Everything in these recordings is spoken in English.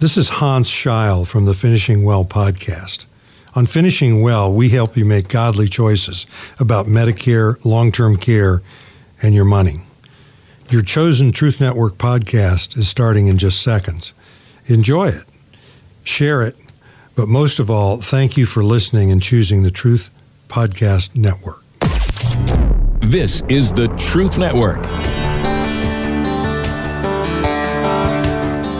This is Hans Scheil from the Finishing Well podcast. On Finishing Well, we help you make godly choices about Medicare, long term care, and your money. Your chosen Truth Network podcast is starting in just seconds. Enjoy it, share it, but most of all, thank you for listening and choosing the Truth Podcast Network. This is the Truth Network.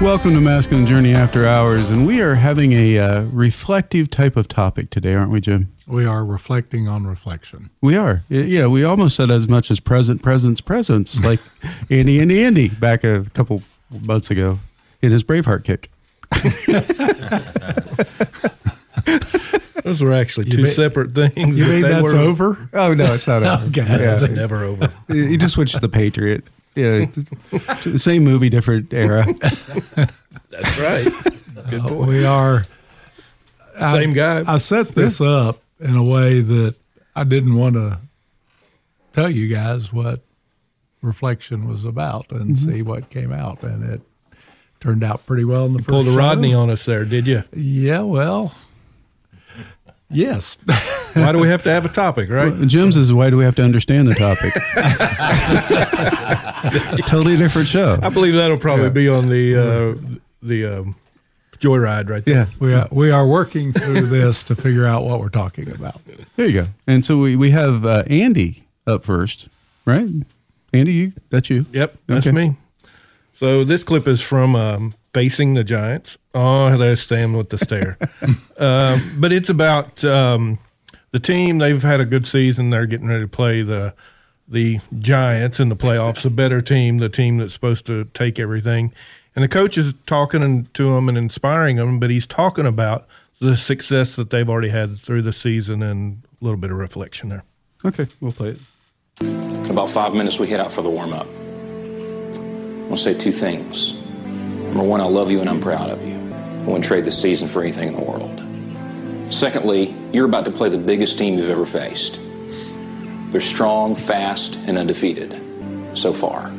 Welcome to Masculine Journey After Hours, and we are having a uh, reflective type of topic today, aren't we, Jim? We are reflecting on reflection. We are. Yeah, we almost said as much as present, presence, presence, like Andy, Andy, Andy back a couple months ago in his Braveheart kick. Those were actually two mean- separate things. You but mean they that's were- over? Oh no, it's not. over. Okay. Yeah, Never over. You just switched to the Patriot. Yeah, same movie, different era. That's right. Good point. We are. I- Same guy. I set this up in a way that I didn't want to tell you guys what reflection was about and Mm-hmm. see what came out, and it turned out pretty well in the first. Pulled a show. Rodney on us there, did you? Yeah, well, yes. Why do we have to have a topic, right? Jim's is why do we have to understand the topic? totally different show. I believe that'll probably be on the uh, the um, joyride right there. Yeah, we are we are working through this to figure out what we're talking about. There you go. And so we, we have uh, Andy up first, right? Andy, you that's you. Yep, that's Okay. me. So this clip is from um, Facing the Giants. Oh, there's Sam with the stare. um, but it's about um, the team. They've had a good season. They're getting ready to play the the Giants in the playoffs, a better team, the team that's supposed to take everything. And the coach is talking to them and inspiring them, but he's talking about the success that they've already had through the season and a little bit of reflection there. Okay, we'll play it. In about five minutes, we head out for the warm up. I want to say two things. Number one, I love you and I'm proud of you. I wouldn't trade this season for anything in the world. Secondly, you're about to play the biggest team you've ever faced. They're strong, fast, and undefeated so far.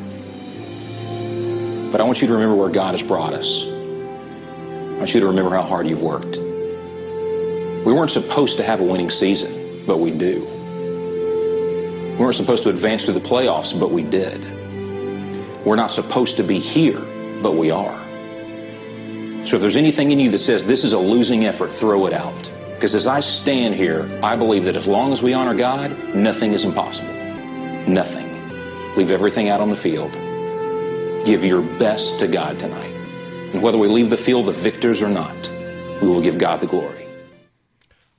But I want you to remember where God has brought us. I want you to remember how hard you've worked. We weren't supposed to have a winning season, but we do. We weren't supposed to advance through the playoffs, but we did. We're not supposed to be here, but we are. So if there's anything in you that says this is a losing effort, throw it out. Because as I stand here, I believe that as long as we honor God, nothing is impossible. Nothing. Leave everything out on the field. Give your best to God tonight. And whether we leave the field the victors or not, we will give God the glory.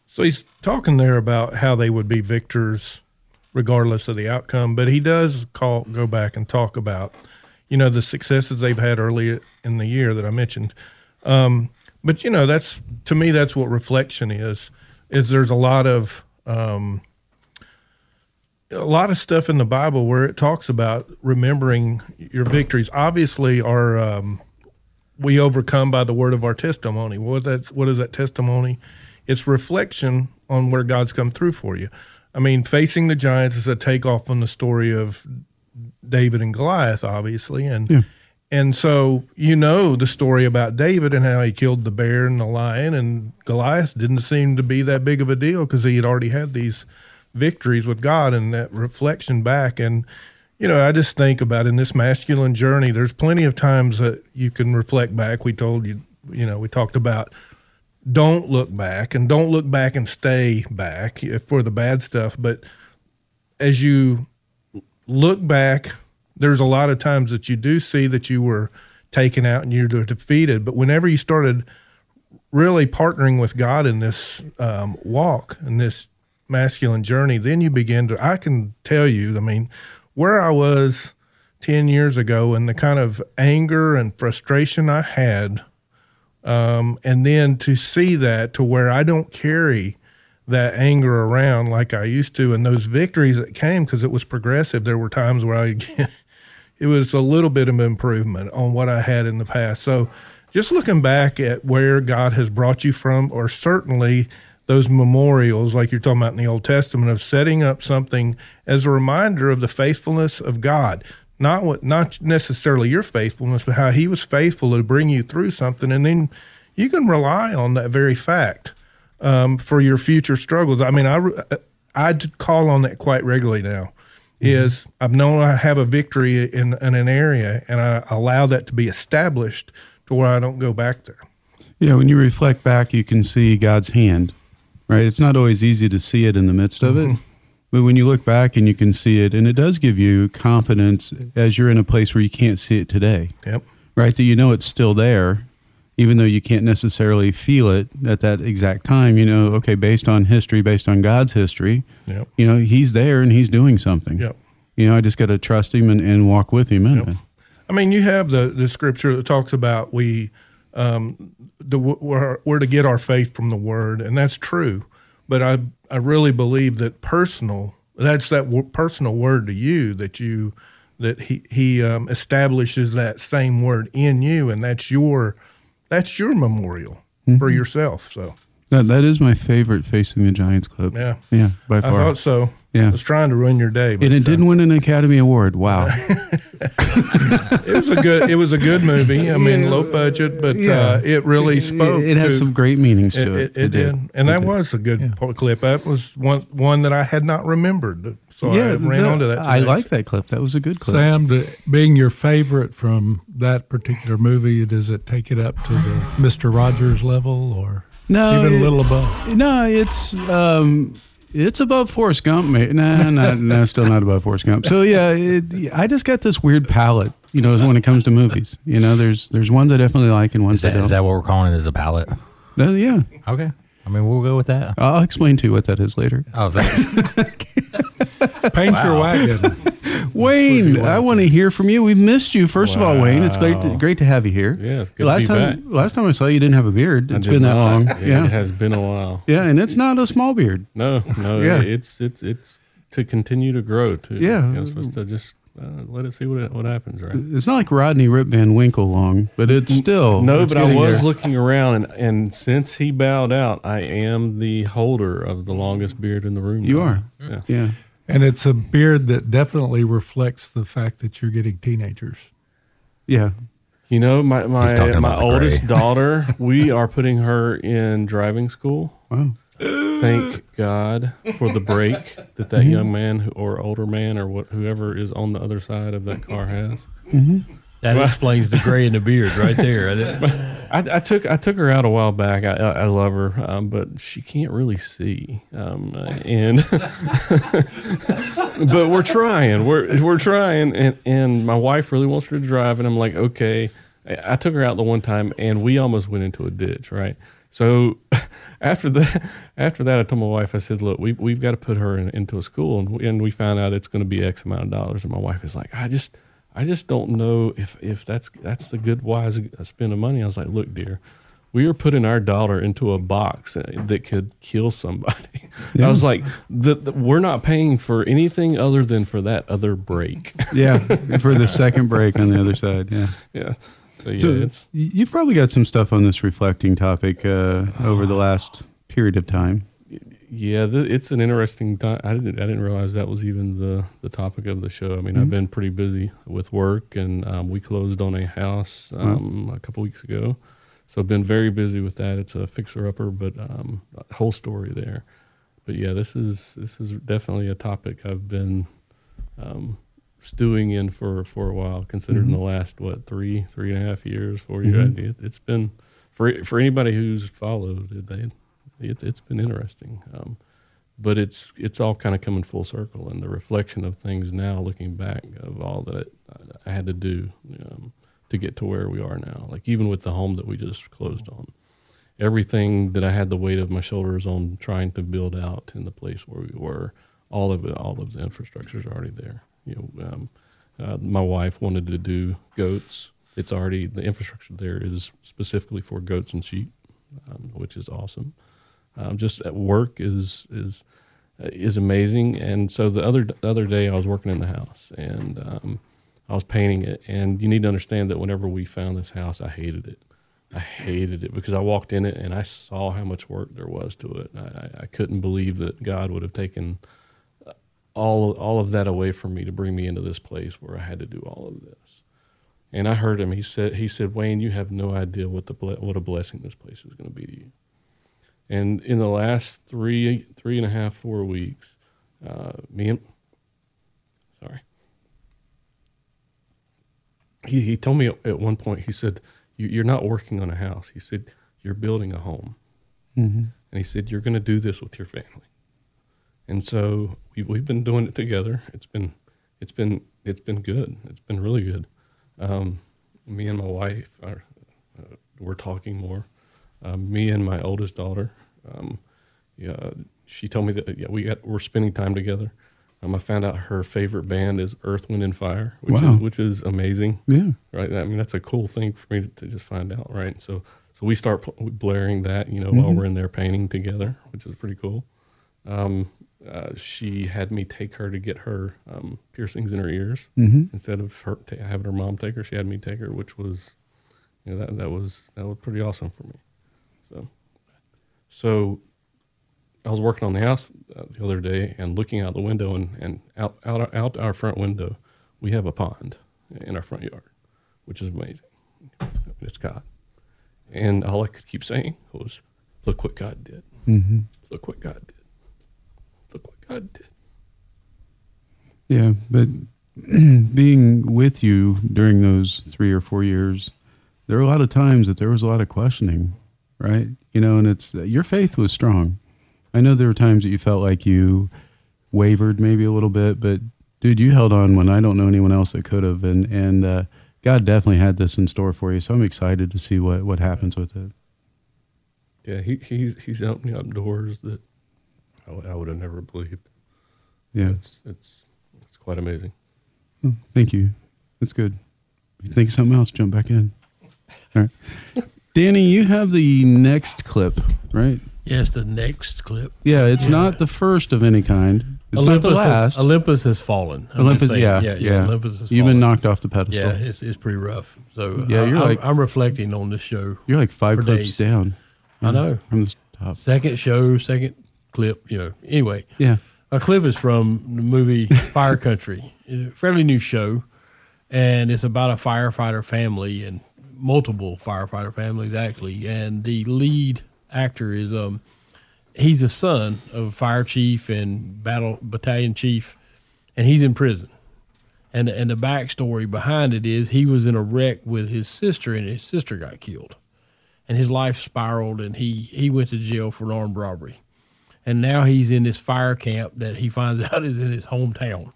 So he's talking there about how they would be victors regardless of the outcome, but he does call go back and talk about, you know, the successes they've had early in the year that I mentioned. Um, but you know, that's to me that's what reflection is. Is there's a lot of um, a lot of stuff in the Bible where it talks about remembering your victories. Obviously, our um, we overcome by the word of our testimony. What that? What is that testimony? It's reflection on where God's come through for you. I mean, facing the giants is a takeoff on the story of David and Goliath, obviously, and and so you know the story about David and how he killed the bear and the lion, and Goliath didn't seem to be that big of a deal because he had already had these victories with God and that reflection back. And you know, I just think about in this masculine journey, there's plenty of times that you can reflect back. We told you, you know, we talked about don't look back and don't look back and stay back eh, for the bad stuff. But as you look back, there's a lot of times that you do see that you were taken out and you're defeated. But whenever you started really partnering with God in this um, walk in this masculine journey, then you begin to. I can tell you, I mean, where I was ten years ago and the kind of anger and frustration I had um, and then to see that to where I don't carry that anger around like I used to, and those victories that came because it was progressive. There were times where I, it was a little bit of improvement on what I had in the past. So just looking back at where God has brought you from, or certainly those memorials, like you're talking about in the Old Testament, of setting up something as a reminder of the faithfulness of God. Not what, not necessarily your faithfulness, but how He was faithful to bring you through something, and then you can rely on that very fact um, for your future struggles. I mean, I I call on that quite regularly now. Mm-hmm. Is I've known I have a victory in, in an area, and I allow that to be established to where I don't go back there. Yeah, when you reflect back, you can see God's hand, right? It's not always easy to see it in the midst of it, mm-hmm. but when you look back and you can see it, and it does give you confidence as you're in a place where you can't see it today, Yep. right? That you know it's still there, even though you can't necessarily feel it at that exact time. You know, okay, based on history, based on God's history, Yep. you know, He's there and He's doing something. Yep. You know, I just got to trust Him and, and walk with Him in Yep. it. I mean, you have the, the scripture that talks about we um, the we're, we're to get our faith from the Word, and that's true. But I I really believe that personal that's that w- personal word to you that you that he he um, establishes that same word in you, and that's your that's your memorial for yourself. So That, that is my favorite facing the Giants clip. yeah, Yeah, by far. I thought so. Yeah. I was trying to ruin your day, but and it uh, didn't win an Academy Award. Wow. it was a good it was a good movie. I mean, low budget, but uh, it really spoke. It, it had to- some great meanings to it, it. it did, and It that did. was a good po- clip. That was one one that I had not remembered, so I ran no, onto that. I like that clip. That was a good clip. Sam, to, being your favorite from that particular movie, does it take it up to the Mister Rogers level, or No, even it- a little above? No, it's um, it's above Forrest Gump. Mate. Nah, not, no, still not above Forrest Gump. So yeah, it, I just got this weird palette. You know, when it comes to movies, you know, there's there's ones I definitely like and ones Is that, I don't. is that what we're calling it as a palette? Uh, yeah, Okay. I mean, we'll go with that. I'll explain to you what that is later. Oh, thanks. Paint your wagon. Wayne, I want to hear from you. We've missed you. First of all, Wayne, it's great to, Wow. great to have you here. Yeah, it's good to last be time back. last time I saw you, you didn't have a beard. I It's did been that not. long. Yeah, Yeah, it has been a while. yeah, and it's not a small beard. No, no, Yeah. it's it's it's to continue to grow too. Yeah. you're supposed to just uh, let it see what what happens, right? It's not like Rodney Rip Van Winkle long, but it's still No, it's but I was there. looking around, and, and since he bowed out, I am the holder of the longest beard in the room. You now. are. Yeah. Yeah. And it's a beard that definitely reflects the fact that you're getting teenagers. Yeah. You know, my my my oldest daughter, we are putting her in driving school. Wow. Thank God for the break that that Mm-hmm. young man who, or older man or what whoever is on the other side of that car has. That explains the gray in the beard right there. I, I took I took her out a while back. I, I, I love her, um, but she can't really see. Um, uh, and but we're trying. We're we're trying, and and my wife really wants her to drive, and I'm like, okay. I, I took her out the one time, and we almost went into a ditch. Right. So after that, after that, I told my wife, I said, look, we we've got to put her in, into a school, and we, and we found out it's going to be X amount of dollars, and my wife is like, I just. I just don't know if, if that's that's the good wise spend of money. I was like, look, dear, we are putting our daughter into a box uh, that could kill somebody. I was like, the, the, we're not paying for anything other than for that other break. Yeah. For the second break on the other side. Yeah. yeah. So yeah, So you've probably got some stuff on this reflecting topic uh, over the last period of time. yeah, th- it's an interesting time. I didn't I didn't realize that was even the the topic of the show. I mean, I've been pretty busy with work, and um, we closed on a house um, a couple weeks ago, so I've been very busy with that. It's a fixer upper, but um, whole story there. But yeah, this is this is definitely a topic I've been um, stewing in for for a while. Considering the last what three three and a half years, 4 years, it, it's been for for anybody who's followed it. They, it, it's been interesting. Um, but it's it's all kind of coming full circle, and the reflection of things now, looking back of all that I had to do um, to get to where we are now. Like even with the home that we just closed on, everything that I had the weight of my shoulders on trying to build out in the place where we were, all of it, all of the infrastructure is already there. You know, um, uh, my wife wanted to do goats. It's already the infrastructure there is specifically for goats and sheep, um, which is awesome. Um, just at work is is uh, is amazing. And so the other the other day I was working in the house and um, I was painting it, and you need to understand that whenever we found this house, I hated it. I hated it because I walked in it and I saw how much work there was to it. I, I couldn't believe that God would have taken all all of that away from me to bring me into this place where I had to do all of this. And I heard him. He said, "He said, Wayne, you have no idea what the what a blessing this place is going to be to you." And in the last three three and a half four weeks, uh, me and sorry, he he told me at one point. He said, you, "You're not working on a house." He said, "You're building a home." Mhm. And he said, "You're going to do this with your family." And so we, we've been doing it together. It's been, it's been, it's been good. It's been really good. Um, me and my wife are, uh, we're talking more. Um, me and my oldest daughter. Um, yeah, she told me that yeah, we got we're spending time together. Um, I found out her favorite band is Earth, Wind, and Fire, which Wow. is which is amazing. Yeah. right. I mean, that's a cool thing for me to, to just find out, right? So so we start pl- blaring that, you know, while Mhm. we're in there painting together, which is pretty cool. Um, uh, she had me take her to get her um, piercings in her ears Mhm. instead of her ta having her mom take her. She had me take her, which was, you know, that that was that was pretty awesome for me. So, so I was working on the house uh, the other day and looking out the window and, and out, out out our front window, we have a pond in our front yard, which is amazing. It's God, and all I could keep saying was, "Look what God did! Mhm. Look what God did! God did!" Yeah, but being with you during those three or four years, there were a lot of times that there was a lot of questioning, right? You know, and it's your faith was strong. I know there were times that you felt like you wavered maybe a little bit, but dude, you held on when I don't know anyone else that could have, and and uh, God definitely had this in store for you. So I'm excited to see what what happens with it. Yeah, he, he's he's opening up doors that I, would- I would have never believed. Yeah. it's it's it's quite amazing. Oh, thank you. That's good. If you think of something else, jump back in. All right. Danny, you have the next clip, right? Yes, the next clip. Yeah, it's not the first of any kind. It's not the Olympus last. Has, Olympus has fallen. I'm Olympus, saying. yeah, yeah, yeah. Olympus has fallen. You've been knocked off the pedestal. Yeah, it's, it's pretty rough. So Yeah, I, you're I'm, like- I'm reflecting on this show. You're like five clips days. down. I know. From the top. Second show, second clip. You know. Anyway. Yeah. A clip is from the movie Fire Country. It's a fairly new show, and it's about a firefighter family and multiple firefighter families actually. And the lead actor is um, he's a son of a fire chief and battle battalion chief, and he's in prison. And and the backstory behind it is he was in a wreck with his sister, and his sister got killed, and his life spiraled, and he he went to jail for an armed robbery and now he's in this fire camp that he finds out is in his hometown.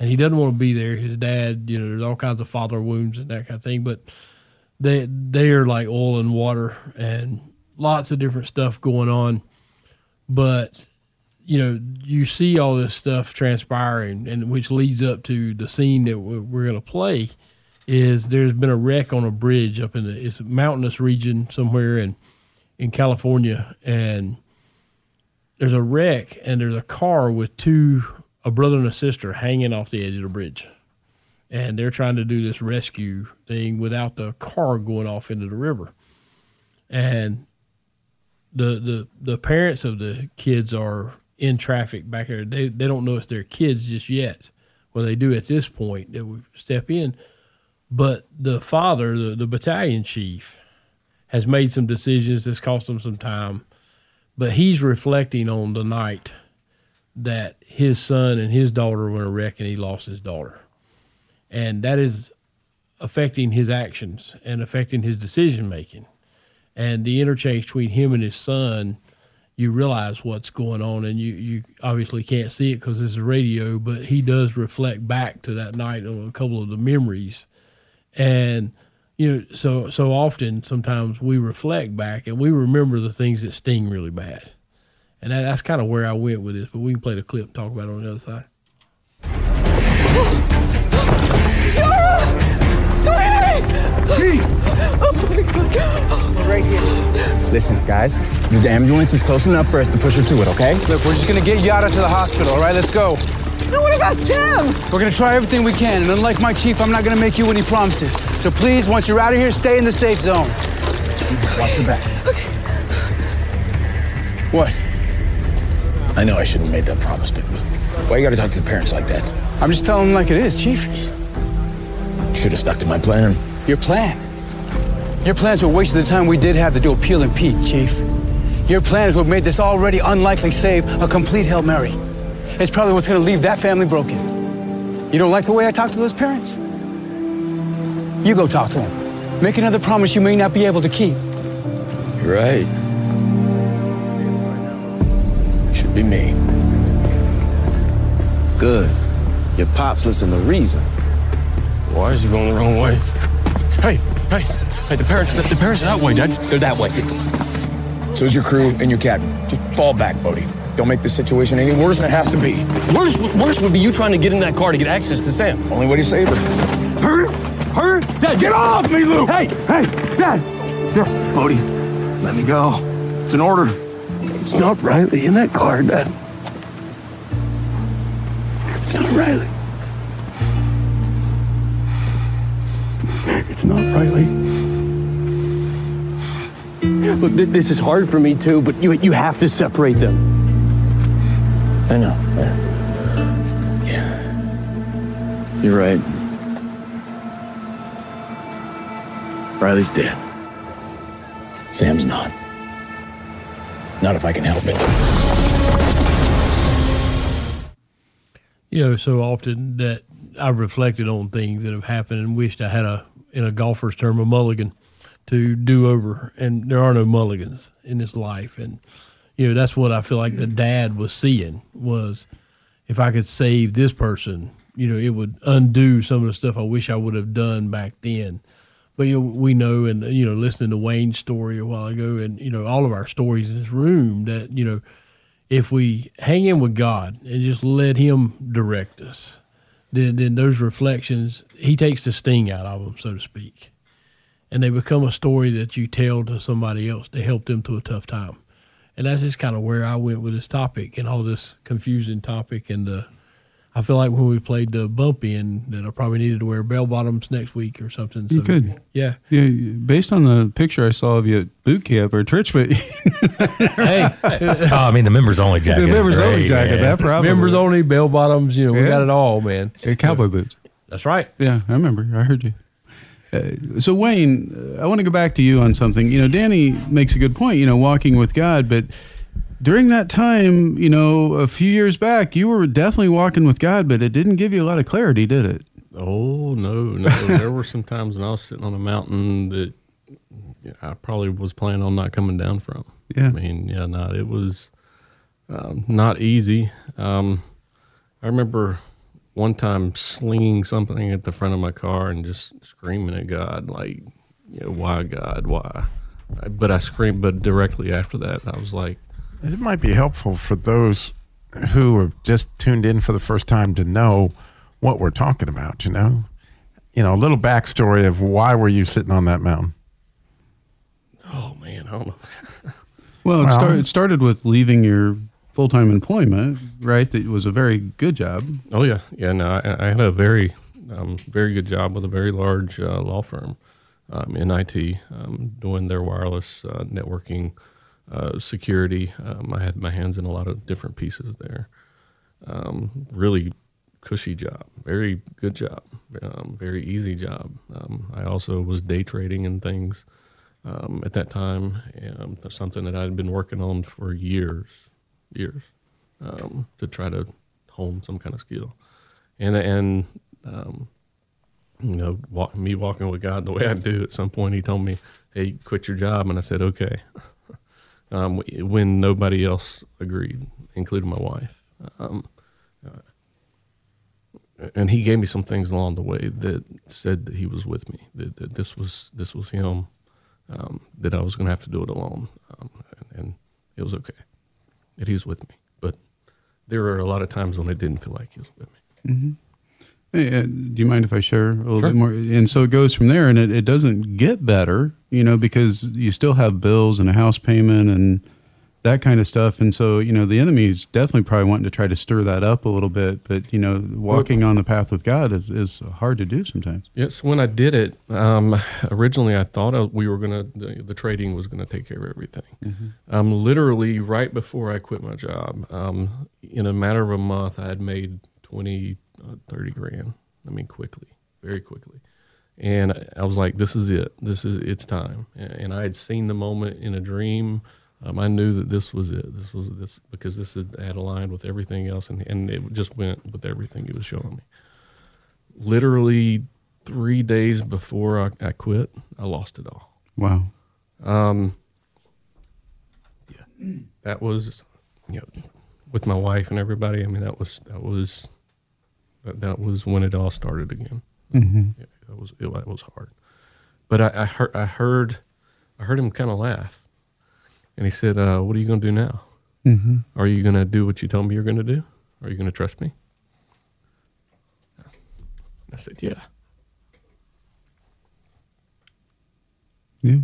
And he doesn't want to be there. His dad you know there's all kinds of father wounds and that kind of thing but they they are like oil and water and lots of different stuff going on. But you know you see all this stuff transpiring and which leads up to the scene that we're, going to play is there's been a wreck on a bridge up in the it's a mountainous region somewhere in in California. And there's a wreck and there's a car with two a brother and a sister hanging off the edge of the bridge. And they're trying to do this rescue thing without the car going off into the river. And the the the parents of the kids are in traffic back there. They, they don't know it's their kids just yet. Well they do at this point that we step in. But the father the, the battalion chief has made some decisions that's cost him some time but he's reflecting on the night that his son and his daughter were in a wreck and he lost his daughter. And that is affecting his actions and affecting his decision making. And the interchange between him and his son, you realize what's going on, and you, you obviously can't see it because it's a radio, but he does reflect back to that night on a couple of the memories. And you know, so so often sometimes we reflect back and we remember the things that sting really bad. And that, that's kind of where I went with this, but we can play the clip and talk about it on the other side. Chief! Oh my god. Right here. Listen, guys, the ambulance is close enough for us to push her to it, okay? Look, we're just gonna get Yada to the hospital, all right? Let's go. No, what about Tim? We're gonna try everything we can, and unlike my chief, I'm not gonna make you any promises. So please, once you're out of here, stay in the safe zone. Watch your back. Okay. What? I know I shouldn't have made that promise, but why you gotta talk to the parents like that? I'm just telling them like it is, chief. Should have stuck to my plan. Your plan? Your plans were wasting the time we did have to do appeal and Pete, chief. Your plans would made this already unlikely save a complete Hail Mary. It's probably what's gonna leave that family broken. You don't like the way I talk to those parents? You go talk to them. Make another promise you may not be able to keep. You're right. Should be me. Good. Your pops listen to reason. Why is he going the wrong way? Hey, hey, hey, the parents, the, the parents are that way, Dad. They're that way. So is your crew and your captain. Just fall back, Bode. Don't make this situation any worse than it has to be. Worse, worse would be you trying to get in that car to get access to Sam. Only way to save her. Her? hurry, Dad, get off me, Luke! Hey, hey, Dad! Bode, let me go. It's an order. It's not Riley in that car, Dad. It's not Riley. It's not Riley. Look, th- this is hard for me too, but you you have to separate them. I know. Yeah. You're right. Riley's dead. Sam's not. Not if I can help it. You know, so often that I've reflected on things that have happened and wished I had a, in a golfer's term, a mulligan to do over. And there are no mulligans in this life. And, you know, that's what I feel like the dad was seeing was if I could save this person, you know, it would undo some of the stuff I wish I would have done back then. But you know, we know, and you know, listening to Wayne's story a while ago, and you know, all of our stories in this room, that you know, if we hang in with God and just let Him direct us, then then those reflections, He takes the sting out of them, so to speak, and they become a story that you tell to somebody else to help them through a tough time. And that's just kind of where I went with this topic and all this confusing topic. And uh, I feel like when we played the bumpy, and that I probably needed to wear bell bottoms next week or something. You so- could. yeah. Yeah, based on the picture I saw of you at boot camp or church, but hey, oh, I mean the members only jacket. The is members only jacket, man. that probably. members only bell bottoms. You know, we Yeah. got it all, man. Cowboy boots. That's right. Yeah, I remember. I heard you. Uh, so Wayne, uh, I want to go back to you on something. You know, Danny makes a good point. You know, walking with God, but during that time, you know, a few years back, you were definitely walking with God, but it didn't give you a lot of clarity, did it? Oh no, no. there were some times when I was sitting on a mountain that I probably was planning on not coming down from. Yeah. I mean, yeah, no, it was um, not easy. Um, I remember one time slinging something at the front of my car and just screaming at God, like, you know, why God, why? But I screamed, but directly after that, I was like, It might be helpful for those who have just tuned in for the first time to know what we're talking about, you know? You know, a little backstory of why were you sitting on that mountain? oh man, I don't know. Well, it, Well, start, it started with leaving your full time employment, right? That was a very good job. Oh yeah, yeah. No, I, I had a very, um, very good job with a very large uh, law firm um, in IT, um, doing their wireless uh, networking, uh, security. Um, I had my hands in a lot of different pieces there. Um, really cushy job, very good job, um, very easy job. I also was day trading and things at that time. Something that I had been working on for years, years, um, to try to hone some kind of skill. And and um, you know, walk, me walking with God the way I do. At some point, He told me, "Hey, quit your job," and I said, "Okay." um, when nobody else agreed, including my wife. Um, uh, and he gave me some things along the way that said that he was with me, that, that this was this was him, um, that I was going to have to do it alone, um, and, and it was okay that he was with me. But there were a lot of times when I didn't feel like he was with me. Mm-hmm. Hey, uh, do you mind if I share a little Sure. bit more? And so it goes from there, and it, it doesn't get better, you know, because you still have bills and a house payment, and that kind of stuff. And so, you know, the enemy's definitely probably wanting to try to stir that up a little bit. But, you know, walking on the path with God is, is hard to do sometimes. Yes, when I did it, um, originally I thought I, we were gonna the, the trading was gonna take care of everything. Mhm. Um, literally right before I quit my job, um, in a matter of a month, I had made 20, uh, 30 grand. I mean, quickly, very quickly. And I- was like, "This is it. This is it's time." And I had seen the moment in a dream. Um, I knew that this was it. This was this because this had, aligned with everything else, and and it just went with everything he was showing me literally three days before I, I quit, I lost it all. Wow. Um, yeah, that was, you know, with my wife and everybody. I mean, that was that was that, that was when it all started again. Mhm. Yeah, that was it, that was hard. But I, I heard I heard I heard him kind of laugh, and he said, uh, "What are you going to do now? Mhm. Are you going to do what you told me you're going to do? Are you going to trust me?" I said, "Yeah." Yeah.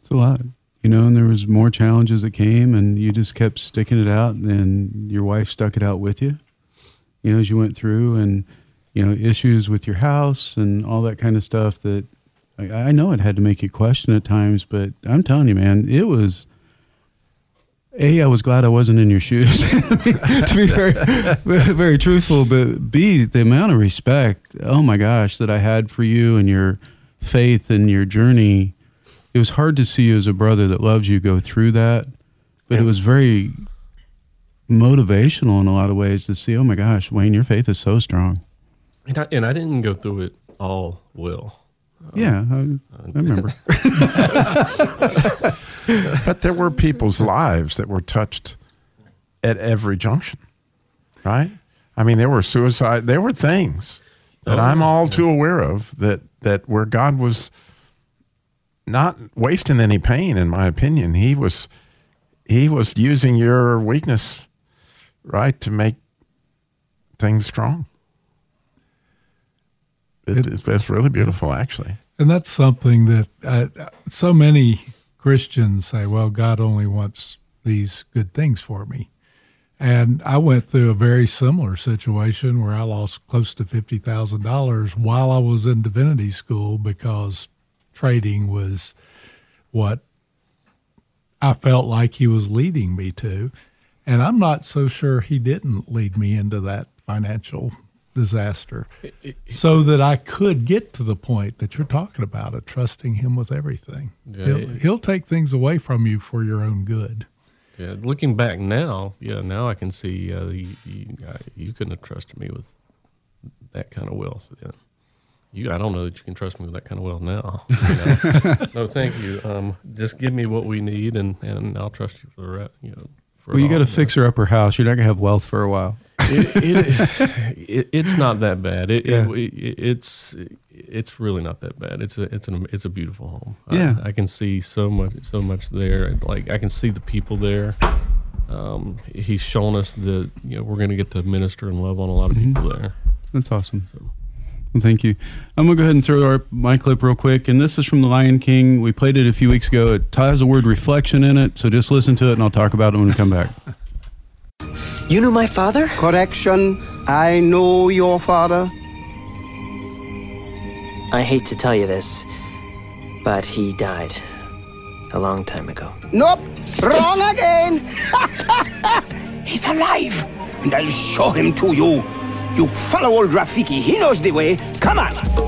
It's a lot. You know, and there was more challenges that came and you just kept sticking it out and your wife stuck it out with you. You know, as you went through and you know, issues with your house and all that kind of stuff that I, I know it had to make you question at times, but I'm telling you, man, it was a, I was glad I wasn't in your shoes, to be very, very truthful. But B, the amount of respect, oh my gosh, that I had for you and your faith and your journey. It was hard to see you as a brother that loves you go through that, but it was very motivational in a lot of ways to see, oh my gosh, Wayne, your faith is so strong. And I, and I didn't go through it all well. Yeah, I, I uh, remember. but there were people's lives that were touched at every junction, right? I mean, there were suicide. There were things that Oh, I'm yeah. all too aware of that that where God was not wasting any pain. In my opinion, He was He was using your weakness, right, to make things strong. It, it's, it's really beautiful, actually. And that's something that uh, so many Christians say, well, God only wants these good things for me. And I went through a very similar situation where I lost close to $50,000 while I was in divinity school because trading was what I felt like he was leading me to. And I'm not so sure he didn't lead me into that financial disaster so that I could get to the point that you're talking about of trusting him with everything. Yeah, he'll, it- he'll take things away from you for your own good. Yeah, looking back now, yeah, now I can see uh, you, you, uh, you couldn't have trusted me with that kind of wealth then. You, I don't know that you can trust me with that kind of wealth now. you know? no, thank you. Um, just give me what we need, and, and I'll trust you for the rest. You know, for Well, you got all, to fix her up her house. You're not going to have wealth for a while. It, it, it, it's not that bad. It, Yeah. it, it, it's it's really not that bad. It's a it's an it's a beautiful home. I- Yeah. I, can see so much so much there. Like I can see the people there. Um, he's shown us that you know we're going to get to minister and love on a lot of Mm-hmm. people there. That's awesome. Well, thank you. I'm gonna go ahead and throw our my clip real quick, and this is from The Lion King. We played it a few weeks ago. It has the word reflection in it, so just listen to it, and I'll talk about it when we come back. You knew my father? Correction. I know your father. I hate to tell you this, but he died a long time ago. Nope. Wrong again. He's alive. And I'll show him to you. You follow old Rafiki. He knows the way. Come on.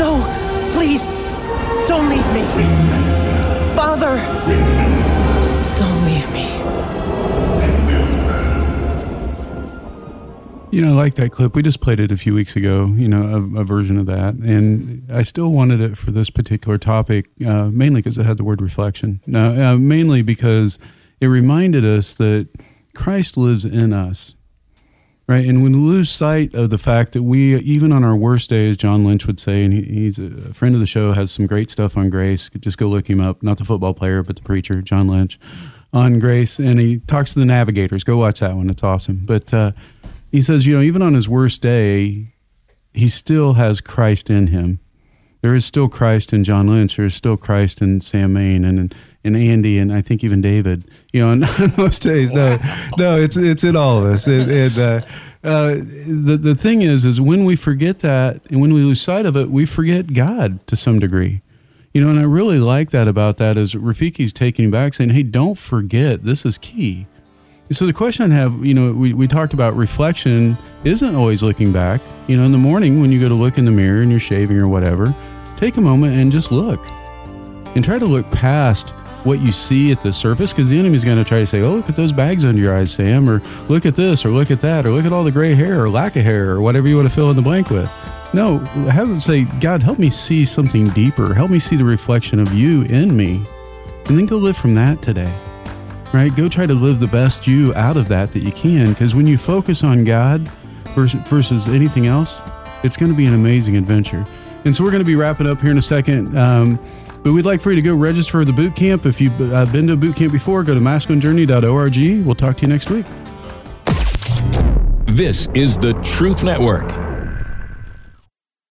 No, please, don't leave me. Father, don't leave me. You know, I like that clip. We just played it a few weeks ago, you know, a, a version of that. And I still wanted it for this particular topic, uh, mainly because it had the word reflection. Now, uh, mainly because it reminded us that Christ lives in us, right? And when we lose sight of the fact that we, even on our worst days, John Lynch would say, and he, he's a friend of the show, has some great stuff on grace. Just go look him up. Not the football player, but the preacher, John Lynch, on grace. And he talks to the navigators. Go watch that one. It's awesome. But, uh, he says, you know, even on his worst day, he still has Christ in him. There is still Christ in John Lynch. There is still Christ in Sam Main and and Andy and I think even David. You know, on most days, no, no, it's it's in all of us. And, and uh, uh, the the thing is, is when we forget that and when we lose sight of it, we forget God to some degree. You know, and I really like that about that is Rafiki's taking back, saying, "Hey, don't forget this is key." So the question I have, you know, we, we talked about reflection isn't always looking back. You know, in the morning when you go to look in the mirror and you're shaving or whatever, take a moment and just look. And try to look past what you see at the surface because the enemy's going to try to say, oh, look at those bags under your eyes, Sam, or look at this, or look at that, or look at all the gray hair, or lack of hair, or whatever you want to fill in the blank with. No, have him say, God, help me see something deeper. Help me see the reflection of you in me. And then go live from that today right? Go try to live the best you out of that that you can. Because when you focus on God versus, versus anything else, it's going to be an amazing adventure. And so we're going to be wrapping up here in a second. Um, but we'd like for you to go register for the boot camp. If you've uh, been to a boot camp before, go to masculinejourney.org. We'll talk to you next week. This is the Truth Network.